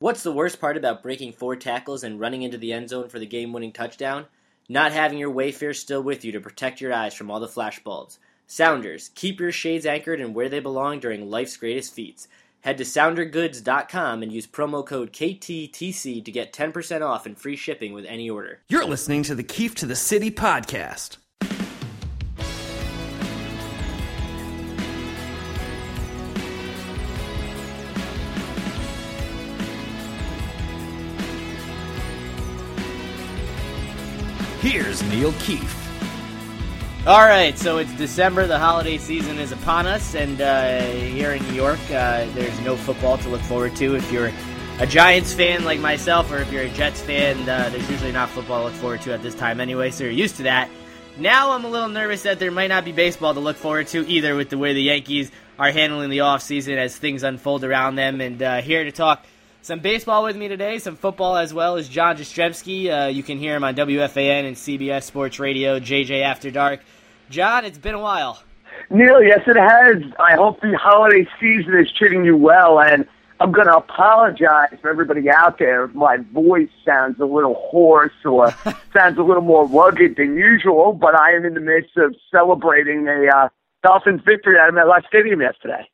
What's the worst part about breaking four tackles and running into the end zone for the game winning touchdown? Not having your Wayfair still with you to protect your eyes from all the flashbulbs. Sounders, keep your shades anchored and where they belong during life's greatest feats. Head to soundergoods.com and use promo code KTTC to get 10% off and free shipping with any order. You're listening to the Keefe to the City podcast. Here's Neil Keefe. All right, so it's December. The holiday season is upon us, and uh, here in New York, uh, there's no football to look forward to. If you're a Giants fan like myself, or if you're a Jets fan, uh, there's usually not football to look forward to at this time anyway, so you're used to that. Now I'm a little nervous that there might not be baseball to look forward to either with the way the Yankees are handling the offseason as things unfold around them. And uh, here to talk some baseball with me today, some football as well as John Jastremski. Uh, you can hear him on WFAN and CBS Sports Radio, JJ After Dark. John, it's been a while. Neil, yes, it has. I hope the holiday season is treating you well, and I'm going to apologize for everybody out there if my voice sounds a little hoarse or sounds a little more rugged than usual, but I am in the midst of celebrating a uh, Dolphins victory at MetLife Stadium yesterday.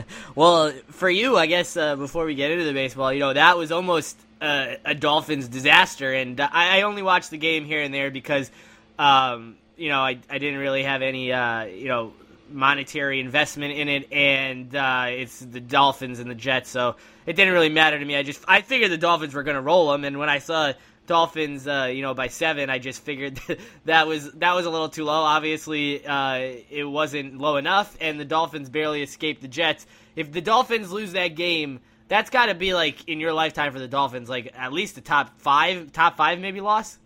well, for you, I guess uh, before we get into the baseball, you know that was almost uh, a Dolphins disaster, and I, I, only watched the game here and there because, um, you know, I, I didn't really have any, uh, you know, monetary investment in it, and uh, it's the Dolphins and the Jets, so it didn't really matter to me. I just I figured the Dolphins were going to roll them, and when I saw Dolphins, uh, you know, by seven. I just figured that was that was a little too low. Obviously, uh, it wasn't low enough, and the Dolphins barely escaped the Jets. If the Dolphins lose that game, that's got to be like in your lifetime for the Dolphins, like at least the top five, top five maybe loss.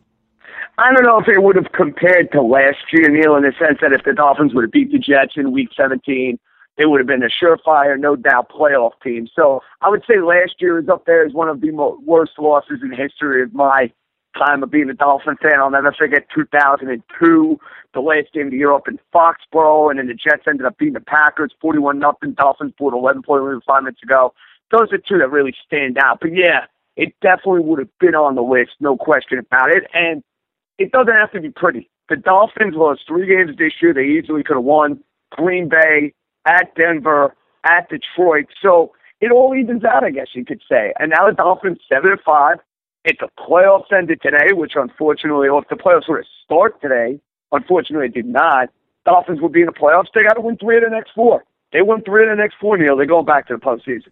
I don't know if it would have compared to last year, Neil, in the sense that if the Dolphins would have beat the Jets in Week 17, it would have been a surefire, no doubt, playoff team. So I would say last year is up there as one of the mo- worst losses in history of my time of being a Dolphin fan. I'll never forget 2002, the last game of the year up in Foxborough, and then the Jets ended up beating the Packers 41 nothing. Dolphins pulled 11 point lead five minutes ago. Those are two that really stand out. But yeah, it definitely would have been on the list, no question about it. And it doesn't have to be pretty. The Dolphins lost three games this year. They easily could have won. Green Bay, at Denver, at Detroit. So it all evens out, I guess you could say. And now the Dolphins seven and five. It's a playoffs ended today, which unfortunately, or if the playoffs were to start today, unfortunately it did not. Dolphins would be in the playoffs. They got to win three of the next four. They win three of the next four, Neil. They're going back to the postseason.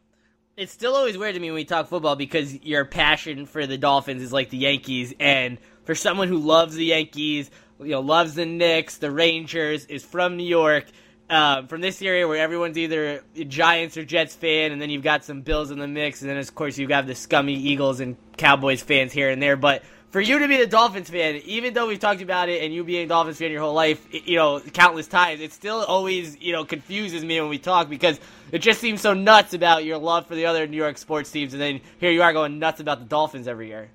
It's still always weird to me when we talk football because your passion for the Dolphins is like the Yankees, and for someone who loves the Yankees, you know, loves the Knicks, the Rangers, is from New York uh, from this area where everyone's either Giants or Jets fan, and then you've got some Bills in the mix, and then of course you've got the scummy Eagles and Cowboys fans here and there. But for you to be the Dolphins fan, even though we've talked about it, and you being a Dolphins fan your whole life, you know, countless times, it still always you know confuses me when we talk because it just seems so nuts about your love for the other New York sports teams, and then here you are going nuts about the Dolphins every year.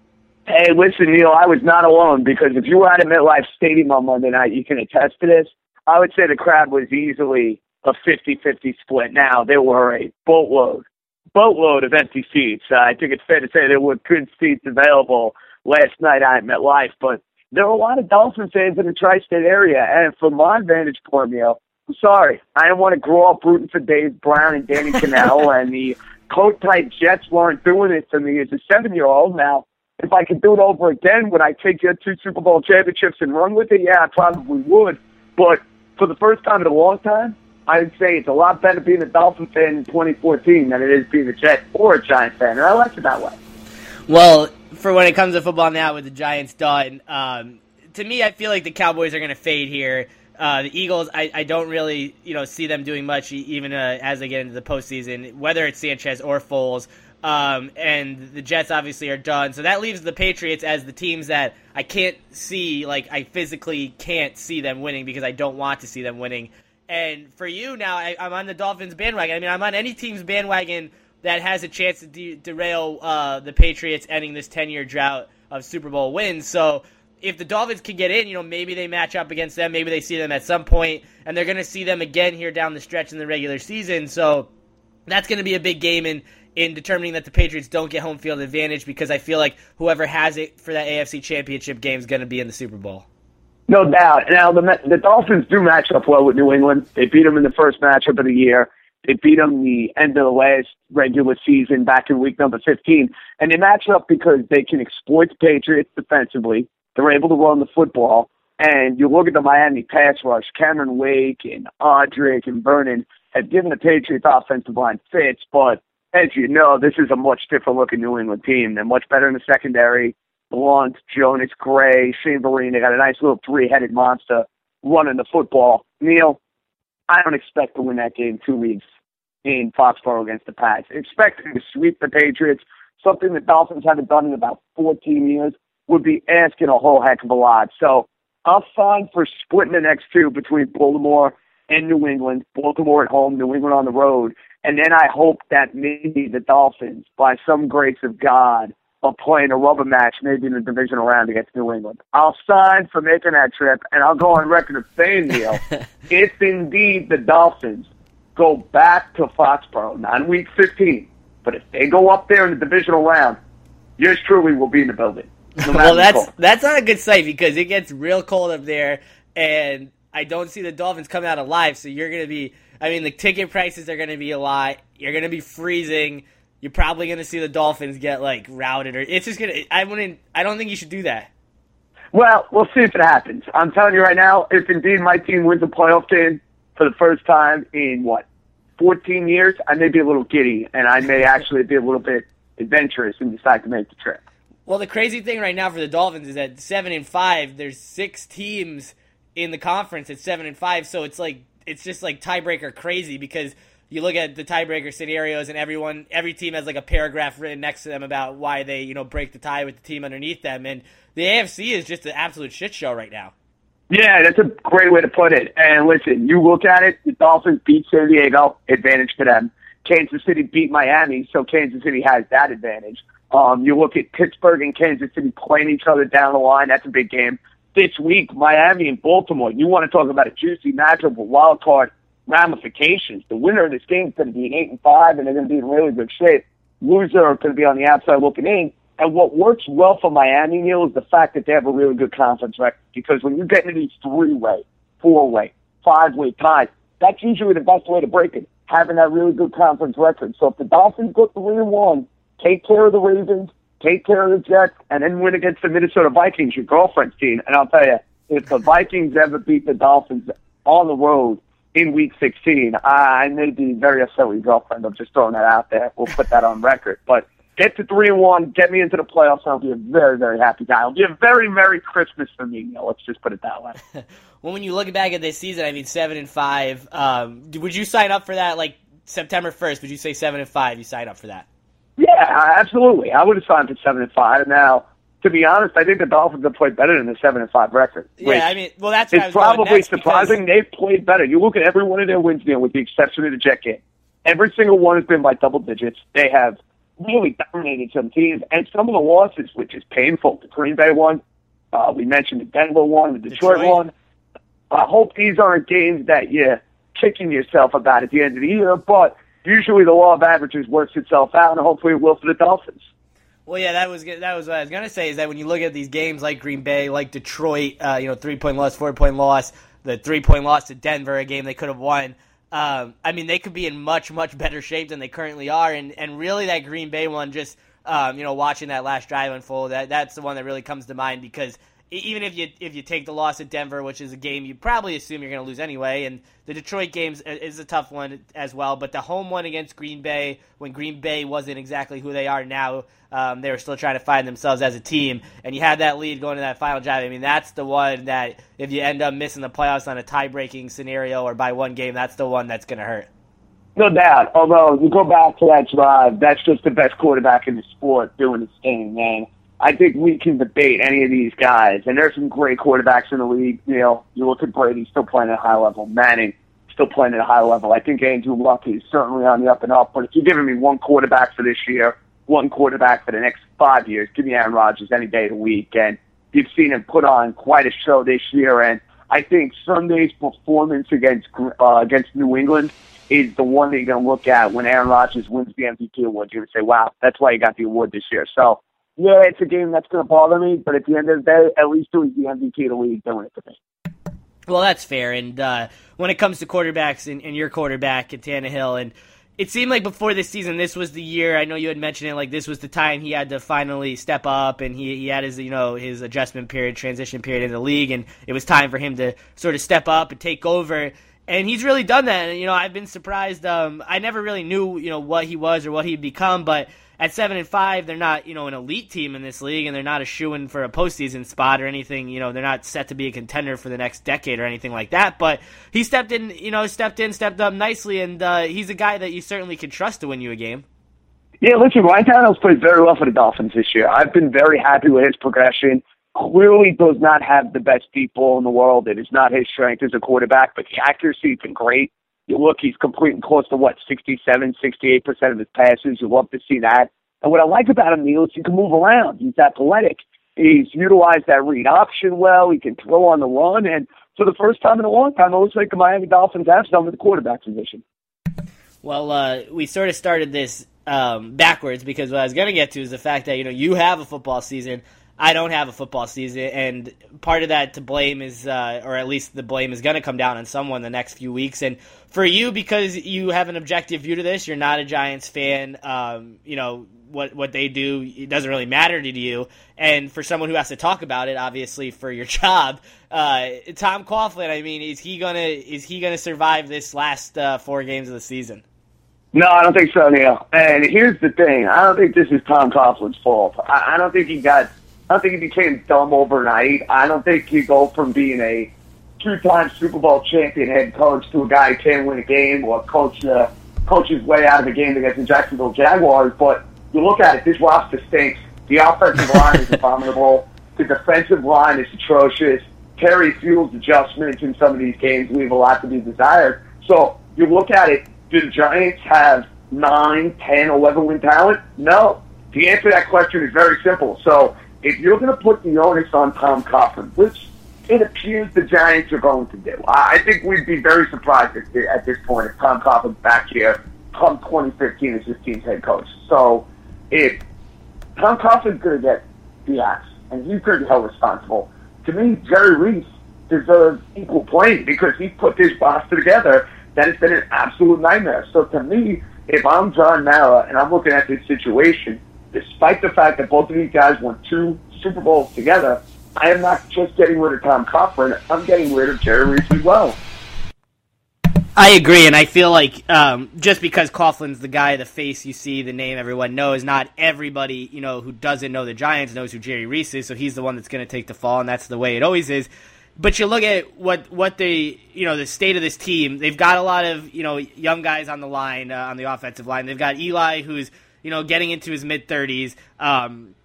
Hey, listen, Neil, I was not alone because if you were at a MetLife Stadium on Monday night, you can attest to this I would say the crowd was easily a 50-50 split. Now there were a boatload, boatload of empty seats. Uh, I think it's fair to say there were good seats available last night at MetLife, but there were a lot of Dolphin fans in the tri-state area, and from my vantage point, you know, I'm sorry, I didn't want to grow up rooting for Dave Brown and Danny Kanell, and the Kotite Jets weren't doing it to me as a seven-year-old. Now, if I could do it over again, would I take your two Super Bowl championships and run with it? Yeah, I probably would. But for the first time in a long time, I'd say it's a lot better being a Dolphin fan in 2014 than it is being a Jet or a Giant fan, and I like it that way. Well, for when it comes to football now, with the Giants done, um, to me, I feel like the Cowboys are going to fade here. Uh, the Eagles, I, I don't really, you know, see them doing much even uh, as they get into the postseason, whether it's Sanchez or Foles. Um, and the Jets obviously are done. So that leaves the Patriots as the teams that I can't see, like, I physically can't see them winning because I don't want to see them winning. And for you now, I, am on the Dolphins bandwagon. I mean, I'm on any team's bandwagon that has a chance to de- derail uh, the Patriots ending this 10 year drought of Super Bowl wins. So if the Dolphins can get in, you know, maybe they match up against them. Maybe they see them at some point, and they're going to see them again here down the stretch in the regular season. So that's going to be a big game. And in determining that the Patriots don't get home field advantage because I feel like whoever has it for that AFC Championship game is going to be in the Super Bowl. No doubt. Now the the Dolphins do match up well with New England. They beat them in the first matchup of the year. They beat them the end of the last regular season back in week number 15. And they match up because they can exploit the Patriots defensively. They're able to run the football. And you look at the Miami pass rush, Cameron Wake and Odrick and Vernon have given the Patriots offensive line fits, but as you know, this is a much different looking New England team. They're much better in the secondary. Blount, Jonas Gray, Shane Vereen, they got a nice little three headed monster running the football. Neil, I don't expect to win that game two weeks in Foxborough against the Pats. Expecting to sweep the Patriots, something the Dolphins haven't done in about 14 years, would be asking a whole heck of a lot. So I'm fine for splitting the next two between Baltimore and New England, Baltimore at home, New England on the road. And then I hope that maybe the Dolphins, by some grace of God, are playing a rubber match, maybe in the divisional round against New England. I'll sign for making that trip, and I'll go on record of saying, Neil, if indeed the Dolphins go back to Foxborough, not in week 15, but if they go up there in the divisional round, yours truly will be in the building. No well, that's that's not a good sight because it gets real cold up there, and I don't see the Dolphins coming out alive. So you're going to be, I mean, the ticket prices are going to be a lot. You're going to be freezing. You're probably going to see the Dolphins get like routed, or it's just going to. I wouldn't. I don't think you should do that. Well, we'll see if it happens. I'm telling you right now, if indeed my team wins a playoff game for the first time in what 14 years, I may be a little giddy, and I may actually be a little bit adventurous and decide to make the trip. Well, the crazy thing right now for the Dolphins is that seven and five, there's six teams in the conference at seven and five. So it's like it's just like tiebreaker crazy because you look at the tiebreaker scenarios and everyone every team has like a paragraph written next to them about why they you know break the tie with the team underneath them and the AFC is just an absolute shit show right now. Yeah, that's a great way to put it. And listen, you look at it, the Dolphins beat San Diego, advantage to them. Kansas City beat Miami, so Kansas City has that advantage. Um, you look at Pittsburgh and Kansas City playing each other down the line, that's a big game this week, Miami and Baltimore. You want to talk about a juicy matchup with wild card ramifications. The winner of this game is going to be eight and five, and they're going to be in really good shape. Loser are going to be on the outside looking in. And what works well for Miami, Neil, is the fact that they have a really good conference record. Because when you get into these three-way, four-way, five-way ties, that's usually the best way to break it, having that really good conference record. So if the Dolphins go three and one, take care of the Ravens, take care of the Jets, and then win against the Minnesota Vikings, your girlfriend's team. And I'll tell you, if the Vikings ever beat the Dolphins on the road in Week 16, I may be very upset with your girlfriend. I'm just throwing that out there. We'll put that on record. But get to three and one, get me into the playoffs, and I'll be a very, very happy guy. It'll be a very merry Christmas for me. You let's just put it that way. well, when you look back at this season, I mean, seven and five. Um, would you sign up for that? Like September first, would you say seven and five? You sign up for that? Yeah, absolutely. I would have signed for seven and five. Now, to be honest, I think the Dolphins have played better than the seven and five record. Yeah, I mean, well, that's it's probably surprising because... they've played better. You look at every one of their wins, now, with the exception of the Jet game. Every single one has been by double digits. They have really dominated some teams, and some of the losses, which is painful. The Green Bay one, uh, we mentioned the Denver one, the Detroit, Detroit. one. I hope these aren't games that you're kicking yourself about at the end of the year, but usually the law of averages works itself out, and hopefully it will for the Dolphins. Well, yeah, that was that was what I was gonna say. Is that when you look at these games like Green Bay, like Detroit, uh, you know, three point loss, four point loss, the three point loss to Denver, a game they could have won. Um, I mean, they could be in much much better shape than they currently are, and and really that Green Bay one, just um, you know, watching that last drive unfold, that that's the one that really comes to mind because even if you if you take the loss at Denver, which is a game you probably assume you're going to lose anyway, and the Detroit game is a tough one as well. But the home one against Green Bay, when Green Bay wasn't exactly who they are now, um, they were still trying to find themselves as a team, and you had that lead going to that final drive. I mean, that's the one that if you end up missing the playoffs on a tie-breaking scenario or by one game, that's the one that's going to hurt. No doubt. Although you go back to that drive, that's just the best quarterback in the sport doing his thing, man. I think we can debate any of these guys, and there's some great quarterbacks in the league. You know, you look at Brady still playing at a high level, Manning still playing at a high level. I think Andrew Luck is certainly on the up and up. But if you're giving me one quarterback for this year, one quarterback for the next five years, give me Aaron Rodgers any day of the week. And you've seen him put on quite a show this year. And I think Sunday's performance against uh, against New England is the one that you're going to look at when Aaron Rodgers wins the MVP award. You're going to say, "Wow, that's why he got the award this year." So, yeah, it's a game that's going to bother me, but at the end of the day, at least doing the MVP of the league doing it to me. Well, that's fair. And uh, when it comes to quarterbacks and, and your quarterback at Tannehill, and it seemed like before this season, this was the year. I know you had mentioned it, like this was the time he had to finally step up, and he, he had his you know his adjustment period, transition period in the league, and it was time for him to sort of step up and take over. And he's really done that. And you know, I've been surprised. Um, I never really knew you know what he was or what he'd become, but at seven and five, they're not you know an elite team in this league, and they're not a shoe in for a postseason spot or anything. You know, they're not set to be a contender for the next decade or anything like that. But he stepped in, you know, stepped in, stepped up nicely, and uh, he's a guy that you certainly can trust to win you a game. Yeah, listen, Ryan Tannehill's played very well for the Dolphins this year. I've been very happy with his progression. Clearly does not have the best deep ball in the world. It is not his strength as a quarterback, but the accuracy has been great. You look, he's completing close to what, 67, 68% of his passes. You love to see that. And what I like about him, Neil, is he can move around. He's athletic. He's utilized that read option well. He can throw on the run. And for the first time in a long time, it looks like the Miami Dolphins have some with the quarterback position. Well, uh, we sort of started this um, backwards because what I was going to get to is the fact that you know you have a football season. I don't have a football season, and part of that to blame is, uh, or at least the blame is going to come down on someone the next few weeks. And for you, because you have an objective view to this, you're not a Giants fan. Um, you know what what they do it doesn't really matter to you. And for someone who has to talk about it, obviously for your job, uh, Tom Coughlin. I mean, is he gonna is he gonna survive this last uh, four games of the season? No, I don't think so, Neil. And here's the thing: I don't think this is Tom Coughlin's fault. I, I don't think he got I don't think he became dumb overnight. I don't think you go from being a two-time Super Bowl champion head coach to a guy who can't win a game or coach uh, coach his way out of a game against the Jacksonville Jaguars. But you look at it, this roster stinks. The offensive line is abominable. The defensive line is atrocious. Perry Fewell's adjustments in some of these games leave a lot to be desired. So you look at it, do the Giants have 9, 10, 11 win talent? No. The answer to that question is very simple. So if you're going to put the onus on Tom Coughlin, which it appears the Giants are going to do, I think we'd be very surprised at, at this point if Tom Coughlin's back here come 2015 as this team's head coach. So if Tom Coughlin's going to get the axe and he's going to be held responsible, to me, Jerry Reese deserves equal blame because he put this roster together that has been an absolute nightmare. So to me, if I'm John Mara and I'm looking at this situation, despite the fact that both of these guys won two Super Bowls together, I am not just getting rid of Tom Coughlin. I'm getting rid of Jerry Reese as well. I agree, and I feel like um, just because Coughlin's the guy, the face you see, the name everyone knows, not everybody you know who doesn't know the Giants knows who Jerry Reese is. So he's the one that's going to take the fall, and that's the way it always is. But you look at what what they you know the state of this team. They've got a lot of you know young guys on the line uh, on the offensive line. They've got Eli, who's you know, getting into his mid 30s, um,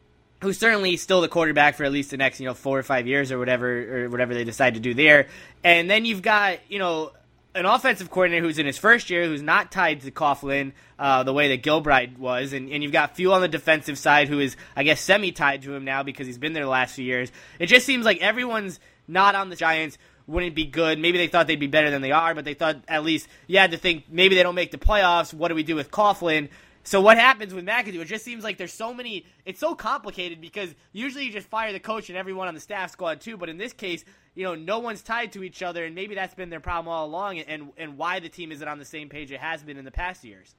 who's certainly still the quarterback for at least the next, you know, four or five years or whatever, or whatever they decide to do there. And then you've got, you know, an offensive coordinator who's in his first year, who's not tied to Coughlin uh, the way that Gilbride was, and, and you've got Few on the defensive side, who is, I guess, semi-tied to him now because he's been there the last few years. It just seems like everyone's not on the Giants wouldn't be good. Maybe they thought they'd be better than they are, but they thought at least you had to think maybe they don't make the playoffs. What do we do with Coughlin? So what happens with McAdoo? It just seems like there's so many. It's so complicated because usually you just fire the coach and everyone on the staff squad too. But in this case, you know, no one's tied to each other, and maybe that's been their problem all along, and and why the team isn't on the same page it has been in the past years.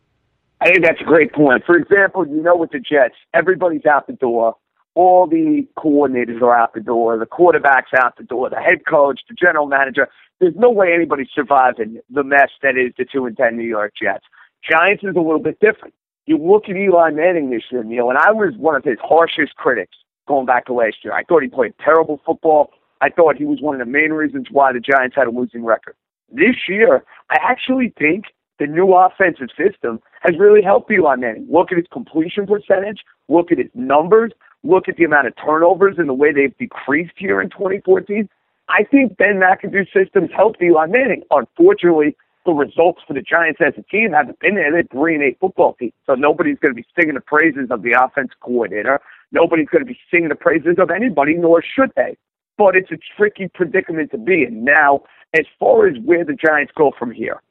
I think that's a great point. For example, you know, with the Jets, everybody's out the door. All the coordinators are out the door. The quarterback's out the door. The head coach, the general manager. There's no way anybody's surviving the mess that is the two and ten New York Jets. Giants is a little bit different you look at Eli Manning this year, Neil, and I was one of his harshest critics going back to last year. I thought he played terrible football. I thought he was one of the main reasons why the Giants had a losing record. This year, I actually think the new offensive system has really helped Eli Manning. Look at his completion percentage, look at his numbers, look at the amount of turnovers and the way they've decreased here in 2014. I think Ben McAdoo's system's helped Eli Manning. Unfortunately, the results for the Giants as a team haven't been there. They're three and eight football team, so nobody's going to be singing the praises of the offense coordinator. Nobody's going to be singing the praises of anybody, nor should they. but it's a tricky predicament to be in. Now, as far as where the Giants go from here,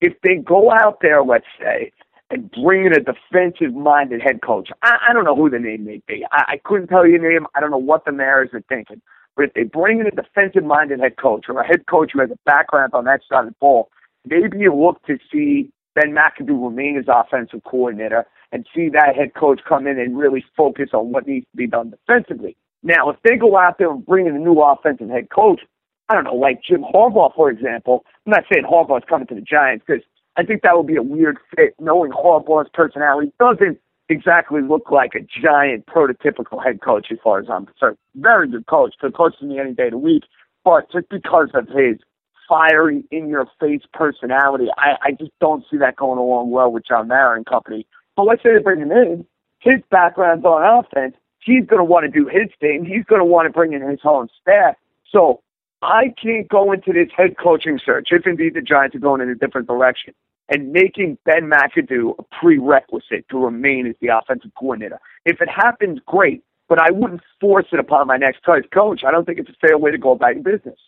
if they go out there, let's say, and bring in a defensive minded head coach, I, I don't know who the name may be. I, I couldn't tell you the name. I don't know what the Maras are thinking. But if they bring in a defensive minded head coach or a head coach who has a background on that side of the ball, maybe you look to see Ben McAdoo remain as offensive coordinator and see that head coach come in and really focus on what needs to be done defensively. Now, if they go out there and bring in a new offensive head coach, I don't know, like Jim Harbaugh, for example. I'm not saying Harbaugh's coming to the Giants because I think that would be a weird fit. Knowing Harbaugh's personality doesn't exactly look like a giant prototypical head coach as far as I'm concerned. Very good coach, could coach me any day of the week, but just because of his fiery, in your face personality, I, I just don't see that going along well with John Mara and company. But let's say they bring him in, his background's on offense, he's going to want to do his thing. He's going to want to bring in his own staff. So I can't go into this head coaching search, if indeed the Giants are going in a different direction, and making Ben McAdoo a prerequisite to remain as the offensive coordinator. If it happens, great, but I wouldn't force it upon my next coach. I don't think it's a fair way to go about your business.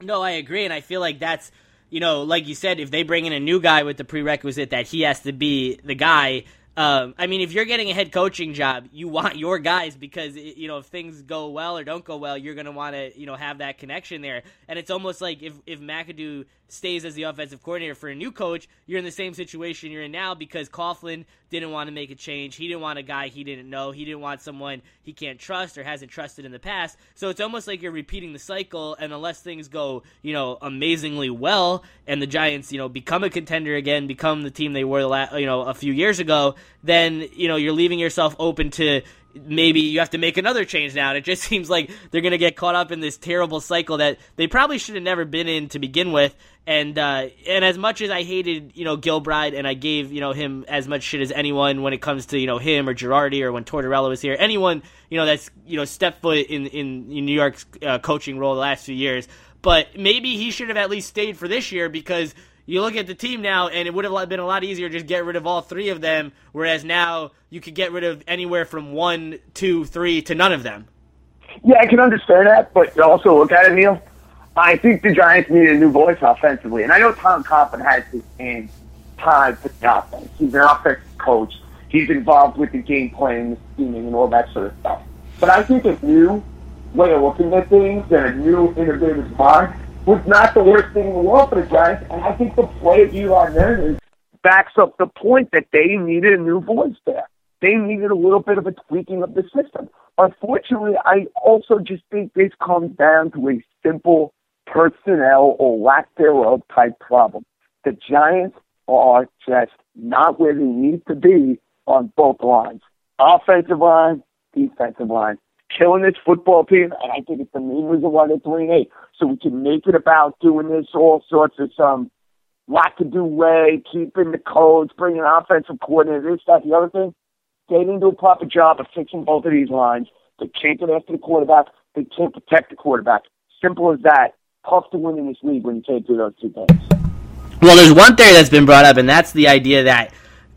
No, I agree, and I feel like that's you know, like you said, if they bring in a new guy with the prerequisite that he has to be the guy, um, I mean, if you're getting a head coaching job, you want your guys because you know if things go well or don't go well, you're to want to you know have that connection there. And it's almost like if if McAdoo stays as the offensive coordinator for a new coach, you're in the same situation you're in now because Coughlin didn't want to make a change. He didn't want a guy he didn't know. He didn't want someone he can't trust or hasn't trusted in the past. So it's almost like you're repeating the cycle. And unless things go, you know, amazingly well, and the Giants, you know, become a contender again, become the team they were, last you know, a few years ago, then you know you're leaving yourself open to maybe you have to make another change now. And it just seems like they're going to get caught up in this terrible cycle that they probably should have never been in to begin with. And uh, and as much as I hated you know Gilbride and I gave you know him as much shit as anyone when it comes to you know him or Girardi or when Tortorella was here, anyone you know that's you know stepped foot in in, in New York's uh, coaching role the last few years. But maybe he should have at least stayed for this year because you look at the team now, and it would have been a lot easier just get rid of all three of them, whereas now you could get rid of anywhere from one, two, three to none of them. Yeah, I can understand that, but also look at it, Neil. I think the Giants need a new voice offensively, and I know Tom Coughlin has his hands tied to the offense. He's an offensive coach. He's involved with the game the scheming, and all that sort of stuff. But I think a new way of looking at things and a new innovative mind was not the worst thing in the world for the Giants. And I think the play of Eli Manning backs up the point that they needed a new voice there. They needed a little bit of a tweaking of the system. Unfortunately, I also just think this comes down to a simple personnel or lack thereof type problem. The Giants are just not where they need to be on both lines. Offensive line, defensive line killing this football team, and I think it's the main reason why they're three and eight. So we can make it about doing this all sorts of um, some lot to do way, keeping the codes, bringing offensive coordinator, this, that, the other thing. They didn't do a proper job of fixing both of these lines. They can't get after the quarterback. They can't protect the quarterback. Simple as that. Tough to win in this league when you can't do those two things. Well, there's one theory that's been brought up, and that's the idea that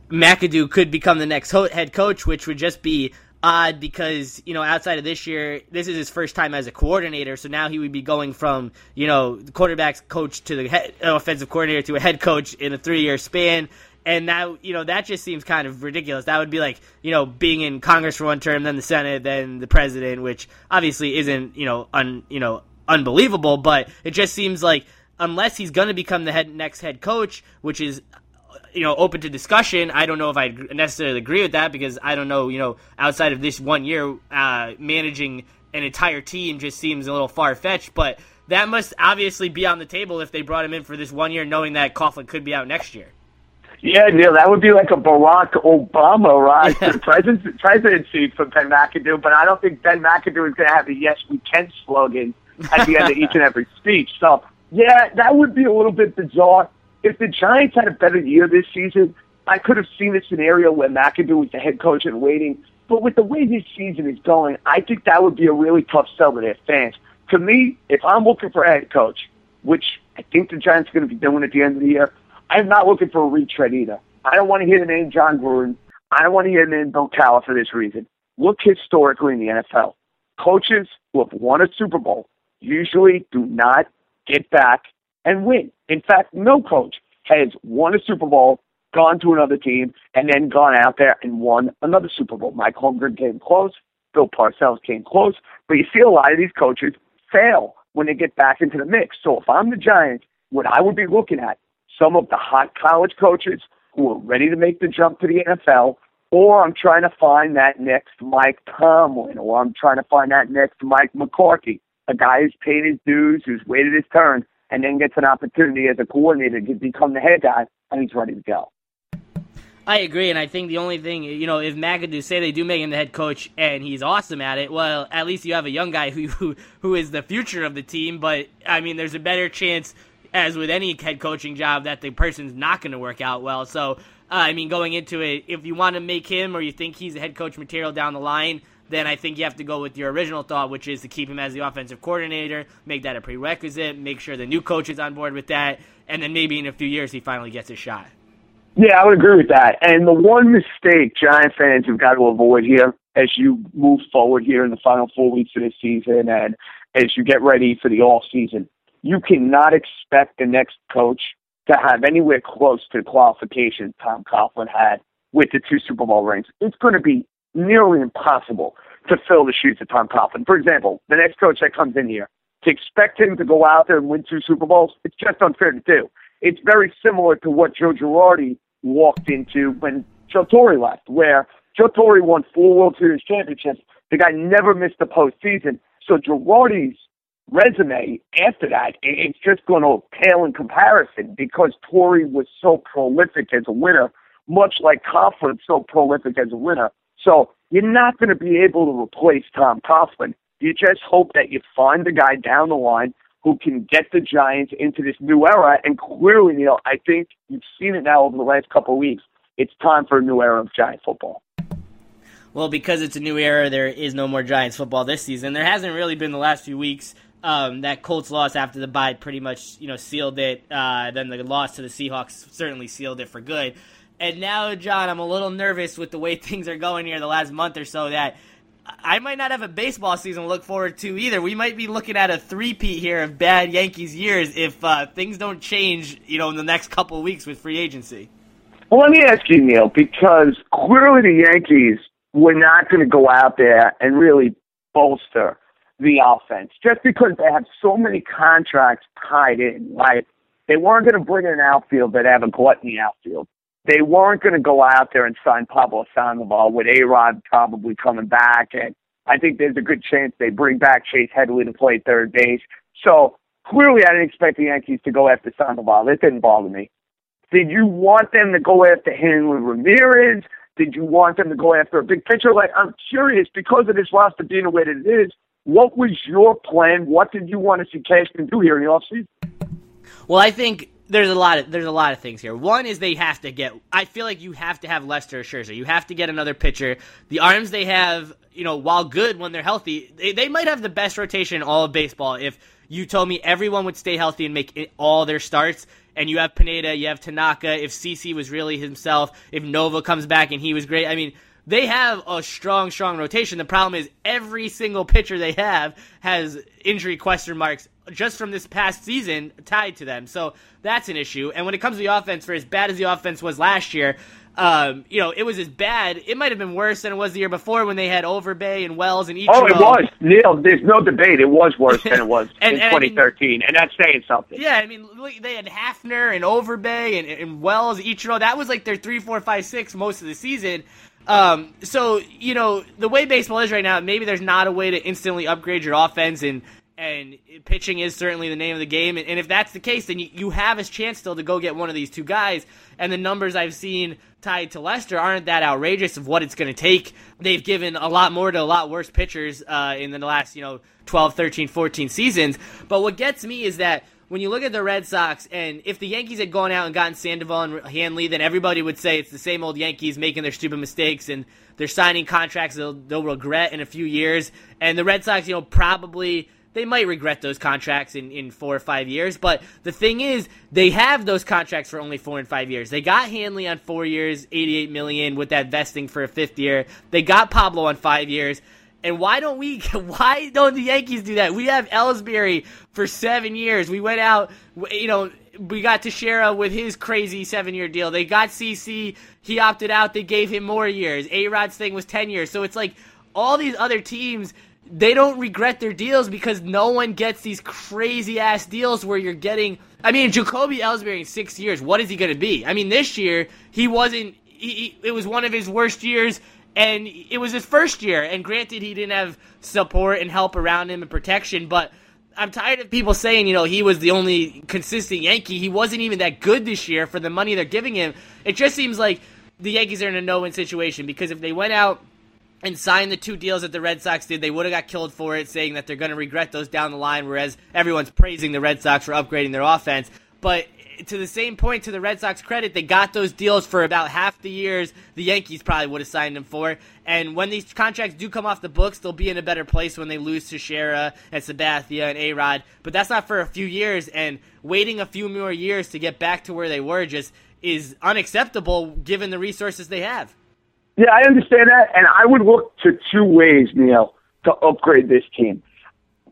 McAdoo could become the next head coach, which would just be odd because you know outside of this year, this is his first time as a coordinator. So now he would be going from you know quarterbacks coach to the head, uh, offensive coordinator to a head coach in a three year span. And now you know that just seems kind of ridiculous. That would be like you know being in Congress for one term, then the Senate, then the president, which obviously isn't you know un you know unbelievable, but it just seems like unless he's going to become the head next head coach, which is you know, open to discussion. I don't know if I necessarily agree with that because I don't know, you know, outside of this one year, uh, managing an entire team just seems a little far fetched. But that must obviously be on the table if they brought him in for this one year, knowing that Coughlin could be out next year. Yeah, Neil, that would be like a Barack Obama rise to the president, presidency for Ben McAdoo, but I don't think Ben McAdoo is going to have a "Yes, we can" slogan at the end of each and every speech. So, yeah, that would be a little bit bizarre if the Giants had a better year this season, I could have seen a scenario where McAdoo was the head coach and waiting. But with the way this season is going, I think that would be a really tough sell to their fans. To me, if I'm looking for a head coach, which I think the Giants are going to be doing at the end of the year, I'm not looking for a retread either. I don't want to hear the name Jon Gruden. I don't want to hear the name Bill Cowher for this reason. Look historically in the NFL. Coaches who have won a Super Bowl usually do not get back and win. In fact, no coach has won a Super Bowl, gone to another team, and then gone out there and won another Super Bowl. Mike Holmgren came close. Bill Parcells came close. But you see a lot of these coaches fail when they get back into the mix. So if I'm the Giants, what I would be looking at, some of the hot college coaches who are ready to make the jump to the NFL, or I'm trying to find that next Mike Tomlin, or I'm trying to find that next Mike McCarthy, a guy who's paid his dues, who's waited his turn, and then gets an opportunity as a coordinator to become the head guy, and he's ready to go. I agree, and I think the only thing, you know, if McAdoo say they do make him the head coach and he's awesome at it, well, at least you have a young guy who who, who is the future of the team. But I mean, there's a better chance, as with any head coaching job, that the person's not going to work out well. So, uh, I mean, going into it, if you want to make him or you think he's a head coach material down the line, then I think you have to go with your original thought, which is to keep him as the offensive coordinator, make that a prerequisite, make sure the new coach is on board with that, and then maybe in a few years he finally gets a shot. Yeah, I would agree with that. And the one mistake Giant fans have got to avoid here as you move forward here in the final four weeks of the season and as you get ready for the off season, you cannot expect the next coach to have anywhere close to the qualifications Tom Coughlin had with the two Super Bowl rings. It's going to be nearly impossible to fill the shoes of Tom Coughlin. For example, the next coach that comes in here, to expect him to go out there and win two Super Bowls, it's just unfair to do. It's very similar to what Joe Girardi walked into when Joe Torre left, where Joe Torre won four World Series championships. The guy never missed the postseason. So Girardi's resume after that, it's just going to pale in comparison because Torre was so prolific as a winner, much like Coughlin so prolific as a winner. So you're not going to be able to replace Tom Coughlin. You just hope that you find the guy down the line who can get the Giants into this new era. And clearly, Neil, I think you've seen it now over the last couple of weeks. It's time for a new era of Giant football. Well, because it's a new era, there is no more Giants football this season. There hasn't really been the last few weeks. Um, that Colts loss after the bye pretty much, you know, sealed it. Uh, then the loss to the Seahawks certainly sealed it for good. And now, John, I'm a little nervous with the way things are going here the last month or so that I might not have a baseball season to look forward to either. We might be looking at a three-peat here of bad Yankees years if uh, things don't change, you know, in the next couple of weeks with free agency. Well, let me ask you, Neil, because clearly the Yankees were not going to go out there and really bolster the offense just because they have so many contracts tied in. Like they weren't going to bring in an outfield that have a gluttony outfield they weren't going to go out there and sign Pablo Sandoval with A-Rod probably coming back. And I think there's a good chance they bring back Chase Headley to play third base. So clearly I didn't expect the Yankees to go after Sandoval. It didn't bother me. Did you want them to go after Hanley Ramirez? Did you want them to go after a big pitcher? Like, I'm curious, because of this roster being the way that it is, what was your plan? What did you want to see Cashman do here in the offseason? Well, I think there's a lot of there's a lot of things here. One is they have to get. I feel like you have to have Lester Scherzer. You have to get another pitcher. The arms they have, you know, while good when they're healthy, they, they might have the best rotation in all of baseball. If you told me everyone would stay healthy and make it, all their starts, and you have Pineda, you have Tanaka. If CC was really himself, if Nova comes back and he was great, I mean, they have a strong, strong rotation. The problem is every single pitcher they have has injury question marks just from this past season tied to them. So that's an issue. And when it comes to the offense, for as bad as the offense was last year, um, you know, it was as bad. It might have been worse than it was the year before when they had Overbay and Wells and Ichiro. Oh, it was. Neil, there's no debate. It was worse than it was and, in and 2013, I mean, and that's saying something. Yeah, I mean, they had Hafner and Overbay and, and Wells, Ichiro. That was like their three, four, five, six most of the season. Um, so you know the way baseball is right now, maybe there's not a way to instantly upgrade your offense, and and pitching is certainly the name of the game. And, if that's the case, then you, you have a chance still to go get one of these two guys. And the numbers I've seen tied to Lester aren't that outrageous of what it's going to take. They've given a lot more to a lot worse pitchers uh, in the last you know 12, 13, 14 seasons. But what gets me is that when you look at the Red Sox, and if the Yankees had gone out and gotten Sandoval and Hanley, then everybody would say it's the same old Yankees making their stupid mistakes and they're signing contracts they'll, they'll regret in a few years. And the Red Sox, you know, probably they might regret those contracts in, in four or five years. But the thing is, they have those contracts for only four and five years. They got Hanley on four years, eighty-eight million, with that vesting for a fifth year. They got Pablo on five years And why don't we? Why don't the Yankees do that? We have Ellsbury for seven years. We went out, you know, we got Teixeira with his crazy seven year deal. They got CC. He opted out. They gave him more years. A Rod's thing was 10 years. So it's like all these other teams, they don't regret their deals because no one gets these crazy ass deals where you're getting. I mean, Jacoby Ellsbury in six years, what is he going to be? I mean, this year, he wasn't. He, he, it was one of his worst years and it was his first year. And granted, he didn't have support and help around him and protection, but I'm tired of people saying, you know, he was the only consistent Yankee. He wasn't even that good this year for the money they're giving him. It just seems like the Yankees are in a no-win situation because if they went out and signed the two deals that the Red Sox did, they would have got killed for it, saying that they're going to regret those down the line. Whereas everyone's praising the Red Sox for upgrading their offense, but to the same point, to the Red Sox credit, they got those deals for about half the years the Yankees probably would have signed them for. And when these contracts do come off the books, they'll be in a better place when they lose to and Sabathia and A-Rod. But that's not for a few years, and waiting a few more years to get back to where they were just is unacceptable given the resources they have. Yeah, I understand that, and I would look to two ways, Neil, to upgrade this team.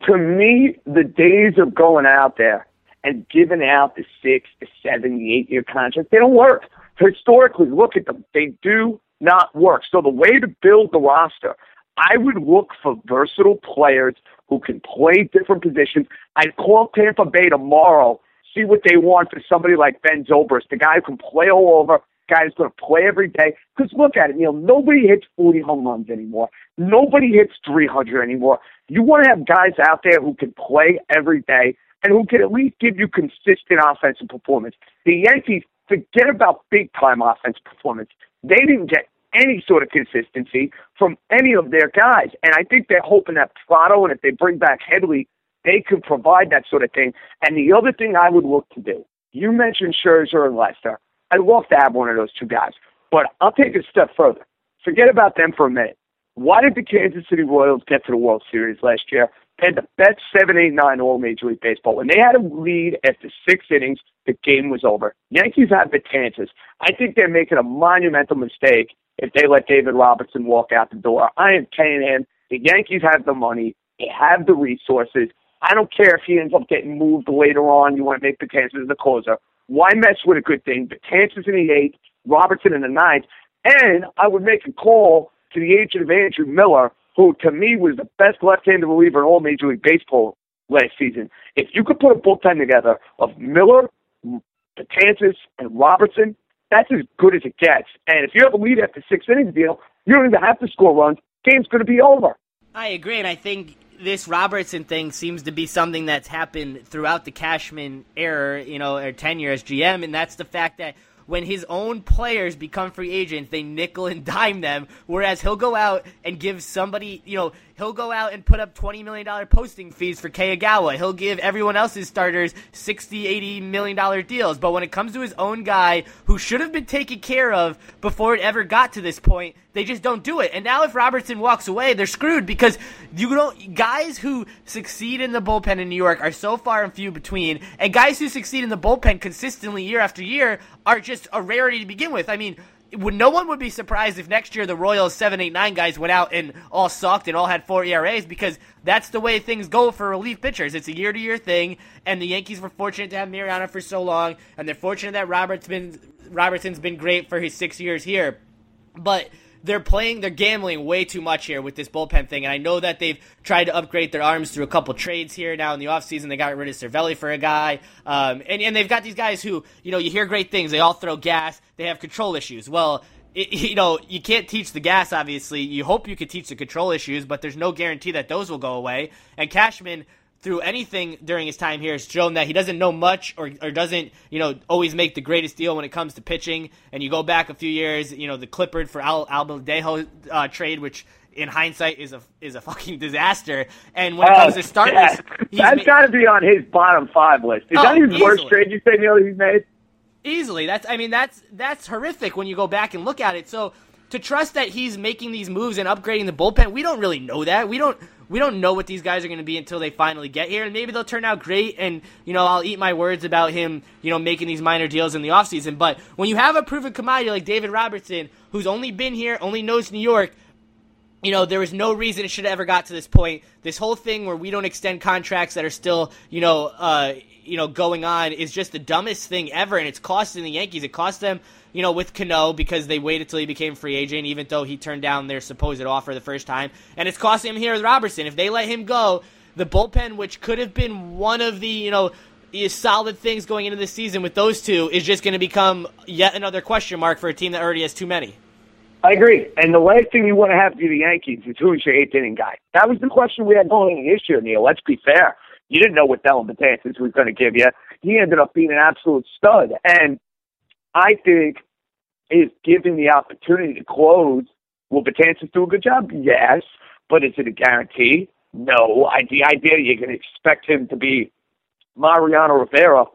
To me, the days of going out there and giving out the six, the seven, the eight year contracts. They don't work. Historically, look at them. They do not work. So the way to build the roster, I would look for versatile players who can play different positions. I'd call Tampa Bay tomorrow, see what they want for somebody like Ben Zobrist, the guy who can play all over, guy who's going to play every day. Because look at it, Neil, nobody hits 40 home runs anymore. Nobody hits 300 anymore. You want to have guys out there who can play every day and who can at least give you consistent offensive performance. The Yankees, forget about big time offensive performance. They didn't get any sort of consistency from any of their guys. And I think they're hoping that Prado and if they bring back Headley, they could provide that sort of thing. And the other thing I would look to do, you mentioned Scherzer and Lester. I'd love to have one of those two guys. But I'll take it a step further. Forget about them for a minute. Why did the Kansas City Royals get to the World Series last year? They had the best seven, eight, nine all Major League Baseball. When they had a lead after six innings, the game was over. Yankees have the chances. I think they're making a monumental mistake if they let David Robertson walk out the door. I am paying him. The Yankees have the money. They have the resources. I don't care if he ends up getting moved later on. You want to make Betances the closer. Why mess with a good thing? The chances in the eighth, Robertson in the ninth, and I would make a call to the agent of Andrew Miller who to me was the best left-handed reliever in all Major League Baseball last season. If you could put a bullpen together of Miller, Betances, and Robertson, that's as good as it gets. And if you have a lead after six innings deal, you don't even have to score runs. Game's going to be over. I agree, and I think this Robertson thing seems to be something that's happened throughout the Cashman era, you know, or tenure as GM, and that's the fact that when his own players become free agents, they nickel and dime them. Whereas he'll go out and give somebody, you know, he'll go out and put up $20 million posting fees for Igawa. He'll give everyone else's starters 60, 80 million dollar deals. But when it comes to his own guy who should have been taken care of before it ever got to this point, they just don't do it. And now if Robertson walks away, they're screwed because you don't guys who succeed in the bullpen in New York are so far and few between, and guys who succeed in the bullpen consistently year after year are just a rarity to begin with. I mean, would no one would be surprised if next year the Royals seven eight nine guys went out and all sucked and all had four ERAs because that's the way things go for relief pitchers. It's a year to year thing, and the Yankees were fortunate to have Mariano for so long, and they're fortunate that Robert's been Robertson's been great for his six years here, but they're playing, they're gambling way too much here with this bullpen thing. And I know that they've tried to upgrade their arms through a couple trades here now in the offseason. They got rid of Cervelli for a guy. Um, and, and they've got these guys who, you know, you hear great things. They all throw gas. They have control issues. Well, it, you know, you can't teach the gas, obviously. You hope you could teach the control issues, but there's no guarantee that those will go away. And Cashman through anything during his time here has shown that he doesn't know much or, or doesn't, you know, always make the greatest deal when it comes to pitching. And you go back a few years, you know, the Clippard for Al Albaladejo uh, trade, which in hindsight is a is a fucking disaster. And when it comes to starters, yeah. that's got to be on his bottom five list. Is oh, that his easily. worst trade you say, Neil, he's made? Easily. That's I mean that's that's horrific when you go back and look at it. So to trust that he's making these moves and upgrading the bullpen, we don't really know that. We don't we don't know what these guys are going to be until they finally get here, and maybe they'll turn out great. And you know, I'll eat my words about him, you know, making these minor deals in the offseason. But when you have a proven commodity like David Robertson, who's only been here, only knows New York, you know, there was no reason it should have ever got to this point. This whole thing where we don't extend contracts that are still, you know, uh, you know, going on is just the dumbest thing ever, and it's costing the Yankees. It cost them, you know, with Cano because they waited till he became free agent, even though he turned down their supposed offer the first time, and it's costing him here with Robertson. If they let him go, the bullpen, which could have been one of the, you know, solid things going into the season with those two, is just going to become yet another question mark for a team that already has too many. I agree. And the last thing you want to have to the Yankees is who's your eighth inning guy. That was the question we had going into this year, Neil. Let's be fair. You didn't know what Dellin Betances was going to give you. He ended up being an absolute stud. And I think is given the opportunity to close. Will Betances do a good job? Yes. But is it a guarantee? No. I, the idea you can expect him to be Mariano Rivera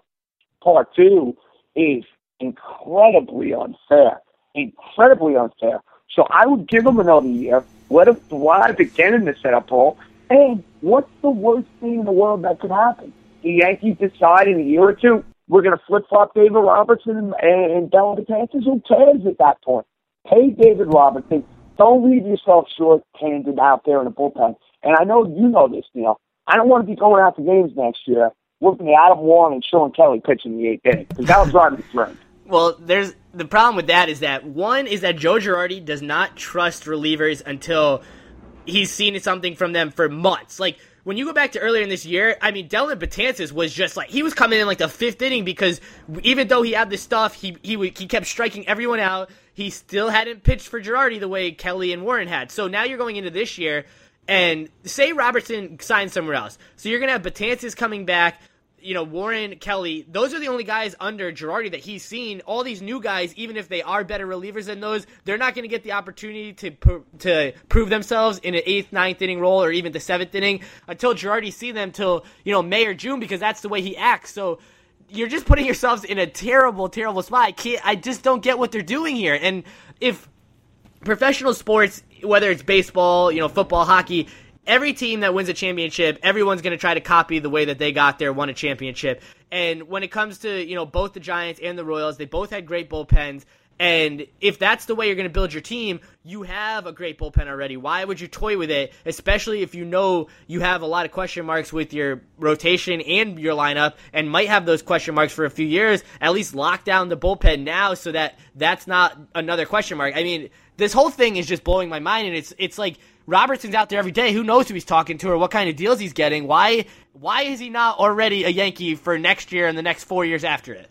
part two is incredibly unfair incredibly unfair. So I would give him another year, let him thrive again in the setup role. And what's the worst thing in the world that could happen? The Yankees decide in a year or two we're going to flip flop David Robertson and, and, Dellin Betances. Who cares at that point? Pay David Robertson. Don't leave yourself short-handed out there in the bullpen. And I know you know this, Neil. I don't want to be going out to games next year looking at Adam Warren and Shawn Kelley pitching the eighth inning because that'll drive me. Well, there's the problem with that is that one is that Joe Girardi does not trust relievers until he's seen something from them for months. Like when you go back to earlier in this year, I mean, Dellin Betances was just like he was coming in like the fifth inning because even though he had this stuff, he he he kept striking everyone out. He still hadn't pitched for Girardi the way Kelley and Warren had. So now you're going into this year, and say Robertson signs somewhere else. So you're gonna have Betances coming back you know, Warren, Kelley, those are the only guys under Girardi that he's seen. All these new guys, even if they are better relievers than those, they're not going to get the opportunity to to prove themselves in an eighth, ninth inning role or even the seventh inning until Girardi see them till you know May or June because that's the way he acts. So you're just putting yourselves in a terrible, terrible spot. I can't. I just don't get what they're doing here. And if professional sports, whether it's baseball, you know, football, hockey, every team that wins a championship, everyone's going to try to copy the way that they got there, won a championship. And when it comes to, you know, both the Giants and the Royals, they both had great bullpens. And if that's the way you're going to build your team, you have a great bullpen already. Why would you toy with it, especially if you know you have a lot of question marks with your rotation and your lineup and might have those question marks for a few years? At least lock down the bullpen now so that that's not another question mark. I mean, this whole thing is just blowing my mind and it's it's like Robertson's out there every day. Who knows who he's talking to or what kind of deals he's getting? Why why is he not already a Yankee for next year and the next four years after it?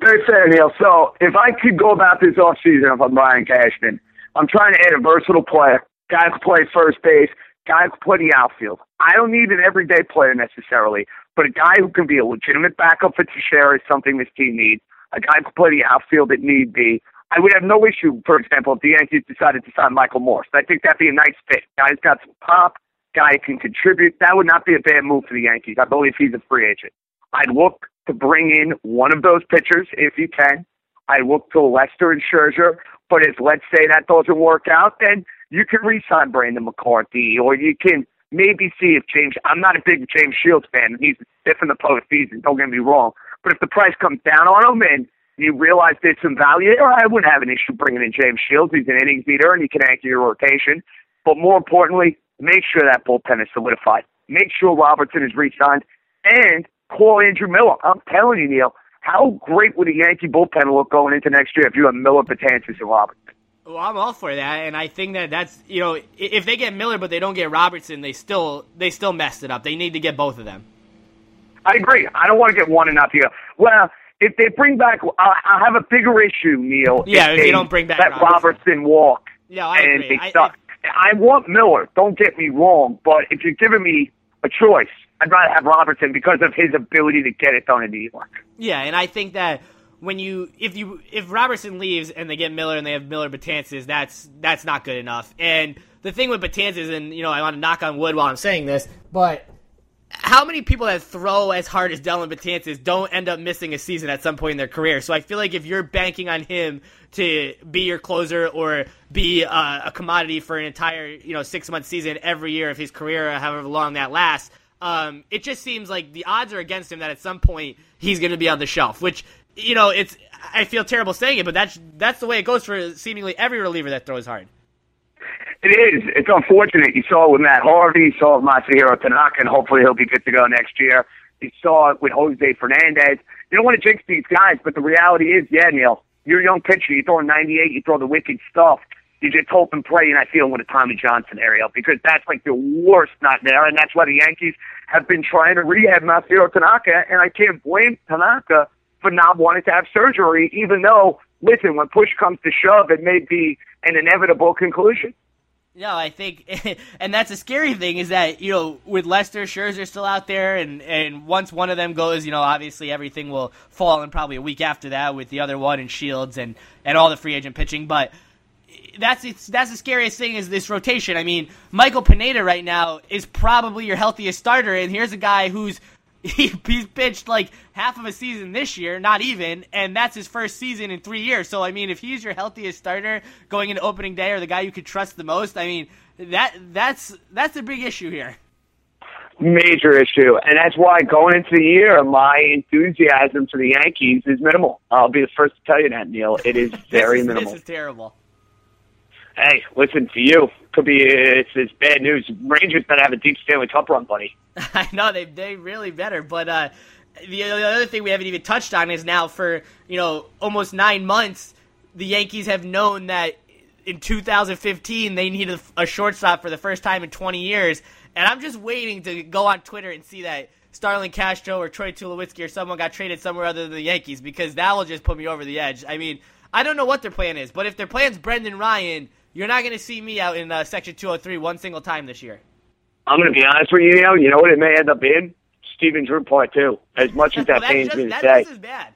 Very fair, Neil. So if I could go about this offseason if I'm Brian Cashman, I'm trying to add a versatile player, guy who can play first base, guy who can play the outfield. I don't need an everyday player necessarily, but a guy who can be a legitimate backup for Teixeira is something this team needs. A guy who can play the outfield if need be. I would have no issue, for example, if the Yankees decided to sign Michael Morse. I think that'd be a nice fit. Guy's got some pop. Guy can contribute. That would not be a bad move for the Yankees. I believe he's a free agent. I'd look to bring in one of those pitchers if you can. I look to Lester and Scherzer. But if let's say that doesn't work out, then you can re-sign Brandon McCarthy, or you can maybe see if James. I'm not a big James Shields fan. He's stiff in the postseason. Don't get me wrong. But if the price comes down on him and you realize there's some value there, I wouldn't have an issue bringing in James Shields. He's an innings eater and he can anchor your rotation. But more importantly, make sure that bullpen is solidified. Make sure Robertson is re-signed and call Andrew Miller. I'm telling you, Neil, how great would a Yankee bullpen look going into next year if you have Miller, Betances, and Robertson? Well, I'm all for that, and I think that that's you know if they get Miller but they don't get Robertson, they still they still messed it up. They need to get both of them. I agree. I don't want to get one and not the other. Well, if they bring back, I'll, I'll have a bigger issue, Neil. Yeah, if, if they don't bring back let Robertson, Robertson walk. Yeah, I and agree. They I, I want Miller. Don't get me wrong, but if you're giving me a choice, I'd rather have Robertson because of his ability to get it done in New York. Yeah, and I think that when you if you if Robertson leaves and they get Miller and they have Miller Betances, that's that's not good enough. And the thing with Betances, and you know, I want to knock on wood while I'm saying this, but how many people that throw as hard as Dellin Betances don't end up missing a season at some point in their career? So I feel like if you're banking on him to be your closer or be a, a commodity for an entire you know six month season every year of his career, however long that lasts, um, it just seems like the odds are against him that at some point he's going to be on the shelf. Which you know, it's I feel terrible saying it, but that's that's the way it goes for seemingly every reliever that throws hard. It is. It's unfortunate. You saw it with Matt Harvey. You saw it with Masahiro Tanaka, and hopefully he'll be good to go next year. You saw it with Jose Fernandez. You don't want to jinx these guys, but the reality is, yeah, Neil, you're a young pitcher. You throw 98, you throw the wicked stuff. You just hope and pray you're not dealing with a Tommy John scenario because that's like the worst nightmare, and that's why the Yankees have been trying to rehab Masahiro Tanaka, and I can't blame Tanaka for not wanting to have surgery, even though, listen, when push comes to shove, it may be an inevitable conclusion. No, I think, and that's a scary thing is that you know with Lester, Scherzer still out there, and and once one of them goes, you know, obviously everything will fall in probably a week after that with the other one and Shields and and all the free agent pitching. But that's that's the scariest thing is this rotation. I mean, Michael Pineda right now is probably your healthiest starter, and here's a guy who's he, he's pitched like half of a season this year, not even, and that's his first season in three years. So I mean, if he's your healthiest starter going into opening day, or the guy you could trust the most, I mean, that that's that's a big issue here. Major issue, and that's why going into the year, my enthusiasm for the Yankees is minimal. I'll be the first to tell you that, Neil. It is very is, minimal. This is terrible. Hey, listen to you. Could be it's, it's bad news. Rangers better have a deep Stanley Cup run, buddy. I know they they really better, but uh, the, the other thing we haven't even touched on is now for you know almost nine months, the Yankees have known that in 2015 they needed a, a shortstop for the first time in 20 years, and I'm just waiting to go on Twitter and see that Starlin Castro or Troy Tulowitzki or someone got traded somewhere other than the Yankees because that will just put me over the edge. I mean, I don't know what their plan is, but if their plan's Brendan Ryan, you're not going to see me out in uh, Section 203 one single time this year. I'm going to be honest with you, Neil. You know what it may end up being? Stephen Drew Part 2, as much as that well, pains just, me to that say. Is bad.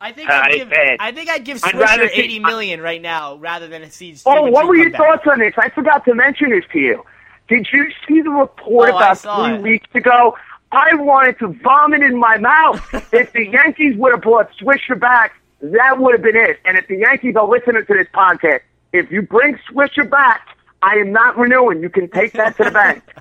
I think Uh, I'd give, bad. I think I'd give Swisher see- eighty million right now rather than see. Oh, Steven what were your back. thoughts on this? I forgot to mention this to you. Did you see the report Oh, about three it. weeks ago? I wanted to vomit in my mouth. if the Yankees would have brought Swisher back, that would have been it. And if the Yankees are listening to this podcast, if you bring Swisher back, I am not renewing. You can take that to the bank.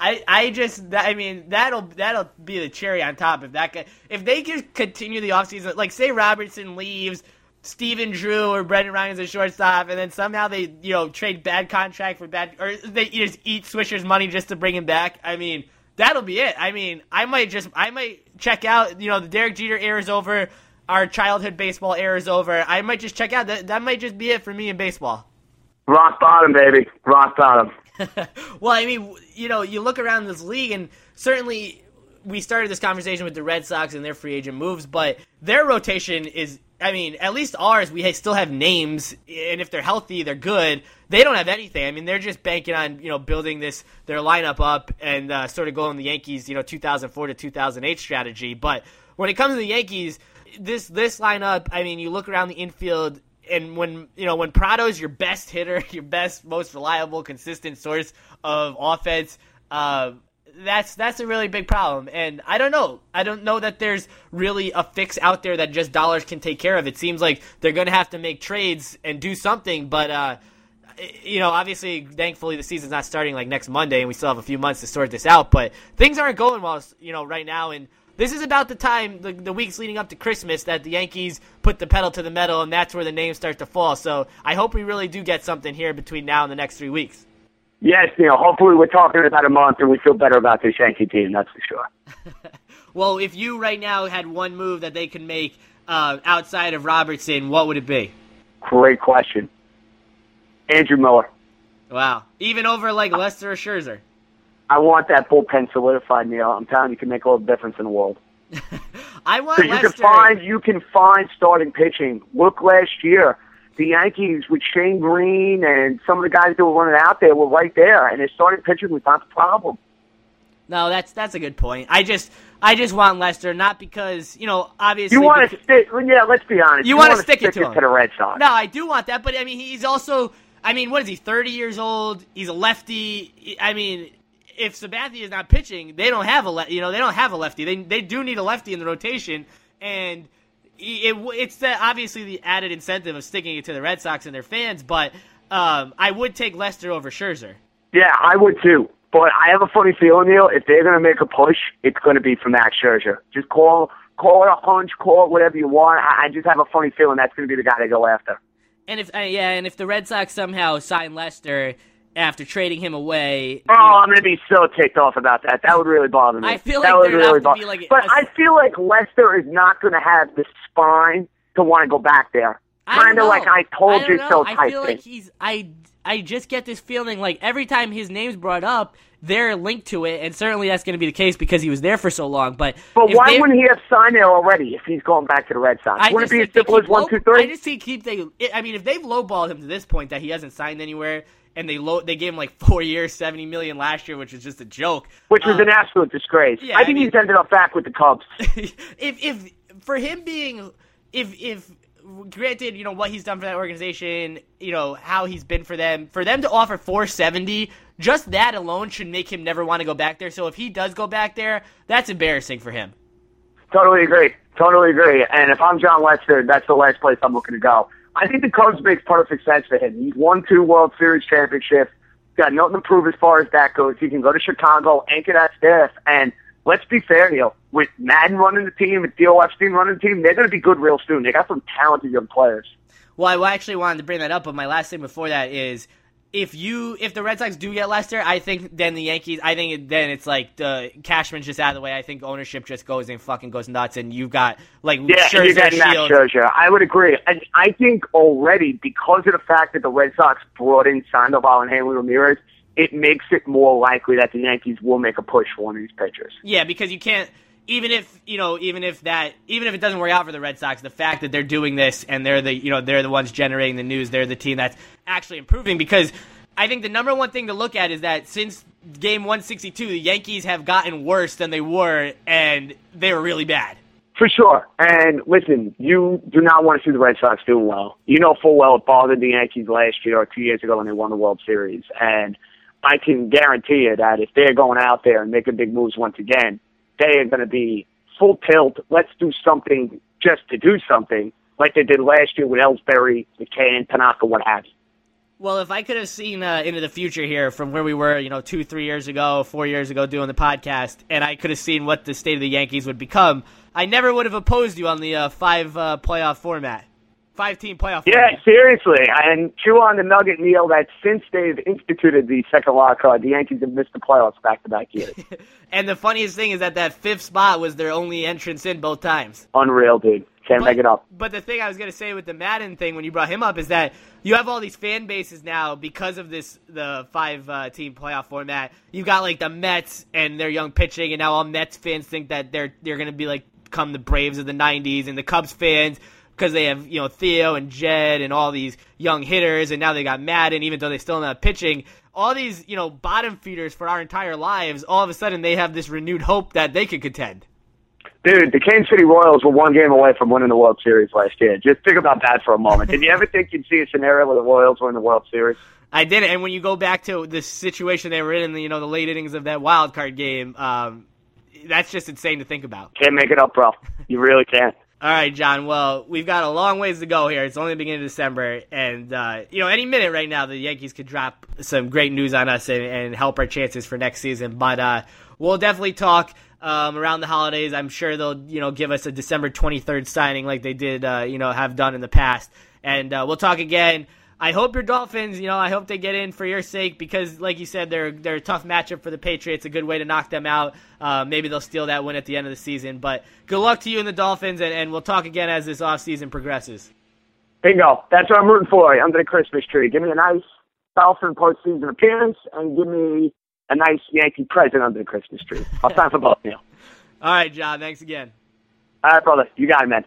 I, I just I mean that'll that'll be the cherry on top if that guy, if they can continue the offseason like say Robertson leaves Stephen Drew or Brendan Ryan's a shortstop and then somehow they you know trade bad contract for bad or they just eat Swisher's money just to bring him back I mean that'll be it I mean I might just I might check out you know the Derek Jeter era is over our childhood baseball era is over I might just check out that that might just be it for me in baseball Rock bottom, baby. Rock bottom. well, I mean, you know, you look around this league, and certainly we started this conversation with the Red Sox and their free agent moves, but their rotation is. I mean, at least ours, we still have names, and if they're healthy, they're good. They don't have anything. I mean, they're just banking on you know building this their lineup up and uh, sort of going the Yankees, you know, 2004 to 2008 strategy. But when it comes to the Yankees, this this lineup, I mean, you look around the infield, and when you know when Prado's your best hitter, your best, most reliable, consistent source of offense, uh, that's that's a really big problem. And I don't know, I don't know that there's really a fix out there that just dollars can take care of. It seems like they're going to have to make trades and do something, but. Uh, you know, obviously, thankfully, the season's not starting like next Monday, and we still have a few months to sort this out. But things aren't going well, you know, right now. And this is about the time, the, the weeks leading up to Christmas, that the Yankees put the pedal to the metal, and that's where the names start to fall. So I hope we really do get something here between now and the next three weeks. Yes, Neil. Hopefully, we're talking about a month and we feel better about this Yankee team. That's for sure. Well, if you right now had one move that they could make uh, outside of Robertson, what would it be? Great question. Andrew Miller. Wow. Even over like Lester or Scherzer. I want that bullpen solidified, Neil. I'm telling you, you can make all the difference in the world. I want you Lester. can find you can find starting pitching. Look last year, the Yankees with Shane Greene and some of the guys that were running out there were right there, and their starting pitching was not the problem. No, that's that's a good point. I just I just want Lester, not because you know obviously. You want to stick? Yeah, let's be honest. You wanna wanna stick it to him. to the Red Sox. No, I do want that, but I mean he's also. I mean, what is he? Thirty years old. He's a lefty. I mean, if Sabathia is not pitching, they don't have a le- you know they don't have a lefty. They they do need a lefty in the rotation, and it, it's the obviously the added incentive of sticking it to the Red Sox and their fans. But um, I would take Lester over Scherzer. Yeah, I would too. But I have a funny feeling, Neil. If they're going to make a push, it's going to be for Max Scherzer. Just call call it a hunch, call it whatever you want. I, I just have a funny feeling that's going to be the guy they go after. And if uh, yeah, and if the Red Sox somehow sign Lester after trading him away, oh, I'm gonna be so ticked off about that. That would really bother me. I feel that like would really bother. be like but a- I feel like Lester is not gonna have the spine to want to go back there. Kind of like I told don't you know. so I feel thing. like he's I I just get this feeling like every time his name's brought up, they're linked to it, and certainly that's going to be the case because he was there for so long. But But why they- wouldn't he have signed there already if he's going back to the Red Sox? I Wouldn't just it be as simple as one, low- two, three? I just think keep they. I mean, if they've lowballed him to this point that he hasn't signed anywhere, and they low they gave him like four years, seventy million last year, which is just a joke. Which was uh, an absolute disgrace. yeah, I think I mean- he's ended up back with the Cubs. if if for him being if if granted you know what he's done for that organization you know how he's been for them for them to offer 470 just that alone should make him never want to go back there so if he does go back there that's embarrassing for him Totally agree. Totally agree. And if I'm Jon Lester, that's the last place I'm looking to go. I think the Cubs makes perfect sense for him. He's won two World Series championships. Got nothing to prove as far as that goes. He can go to Chicago, anchor that staff, and let's be fair, Neil. With Maddon running the team, with Theo Epstein running the team, they're going to be good real soon. They got some talented young players. well i actually wanted to bring that up but my last thing before that is if you if the Red Sox do get Lester, I think then the Yankees. I think then it's like the Cashman's just out of the way. I think ownership just goes and fucking goes nuts, and you've got like Yeah, Scherzer, you're getting Max. Scherzer. I would agree. And I think already, because of the fact that the Red Sox brought in Sandoval and Hanley Ramirez, it makes it more likely that the Yankees will make a push for one of these pitchers. Yeah, because you can't even if you know even if that even if it doesn't work out for the Red Sox, the fact that they're doing this and they're the you know they're the ones generating the news, they're the team that's actually improving because I think the number one thing to look at is that since game 162, the Yankees have gotten worse than they were and they were really bad. For sure. And listen, you do not want to see the Red Sox doing well. You know full well it bothered the Yankees last year or two years ago when they won the World Series. And I can guarantee you that if they're going out there and making big moves once again, they are going to be full tilt. Let's do something just to do something, like they did last year with Ellsbury, McCann, Tanaka, what have you. Well, if I could have seen uh, into the future here from where we were, you know, two, three years ago, four years ago doing the podcast, and I could have seen what the state of the Yankees would become, I never would have opposed you on the uh, five uh, playoff format. Five team playoff Yeah, seriously. And chew on the nugget, Neil, that since they've instituted the second wild card, the Yankees have missed the playoffs back to back years. And the funniest thing is that that fifth spot was their only entrance in both times. Unreal, dude. Can't make it up. But the thing I was going to say with the Maddon thing when you brought him up is that you have all these fan bases now because of this the five uh, team playoff format. You've got like the Mets and their young pitching, and now all Mets fans think that they're they're going to be like come the Braves of the '90s, and the Cubs fans because they have you know Theo and Jed and all these young hitters, and now they got Maddon, even though they still not pitching. All these you know bottom feeders for our entire lives, all of a sudden they have this renewed hope that they could contend. Dude, the Kansas City Royals were one game away from winning the World Series last year. Just think about that for a moment. Did you ever think you'd see a scenario where the Royals were in the World Series? I did and when you go back to the situation they were in, in the, you know, the late innings of that wild card game, um, that's just insane to think about. Can't make it up, bro. You really can't. All right, John. Well, we've got a long ways to go here. It's only the beginning of December, and uh, you know, any minute right now, the Yankees could drop some great news on us and, and help our chances for next season. But uh, we'll definitely talk um, around the holidays. I'm sure they'll, you know, give us a December 23rd signing like they did, uh, you know, have done in the past, and uh, we'll talk again. I hope your Dolphins, you know, I hope they get in for your sake because, like you said, they're they're a tough matchup for the Patriots. A good way to knock them out. Uh, maybe they'll steal that win at the end of the season. But good luck to you and the Dolphins, and, and we'll talk again as this offseason progresses. Bingo. That's what I'm rooting for under the Christmas tree. Give me a nice Dolphin postseason appearance and give me a nice Yankee present under the Christmas tree. I'll sign for both, Neil. All right, John. Thanks again. All right, brother. You got it, man.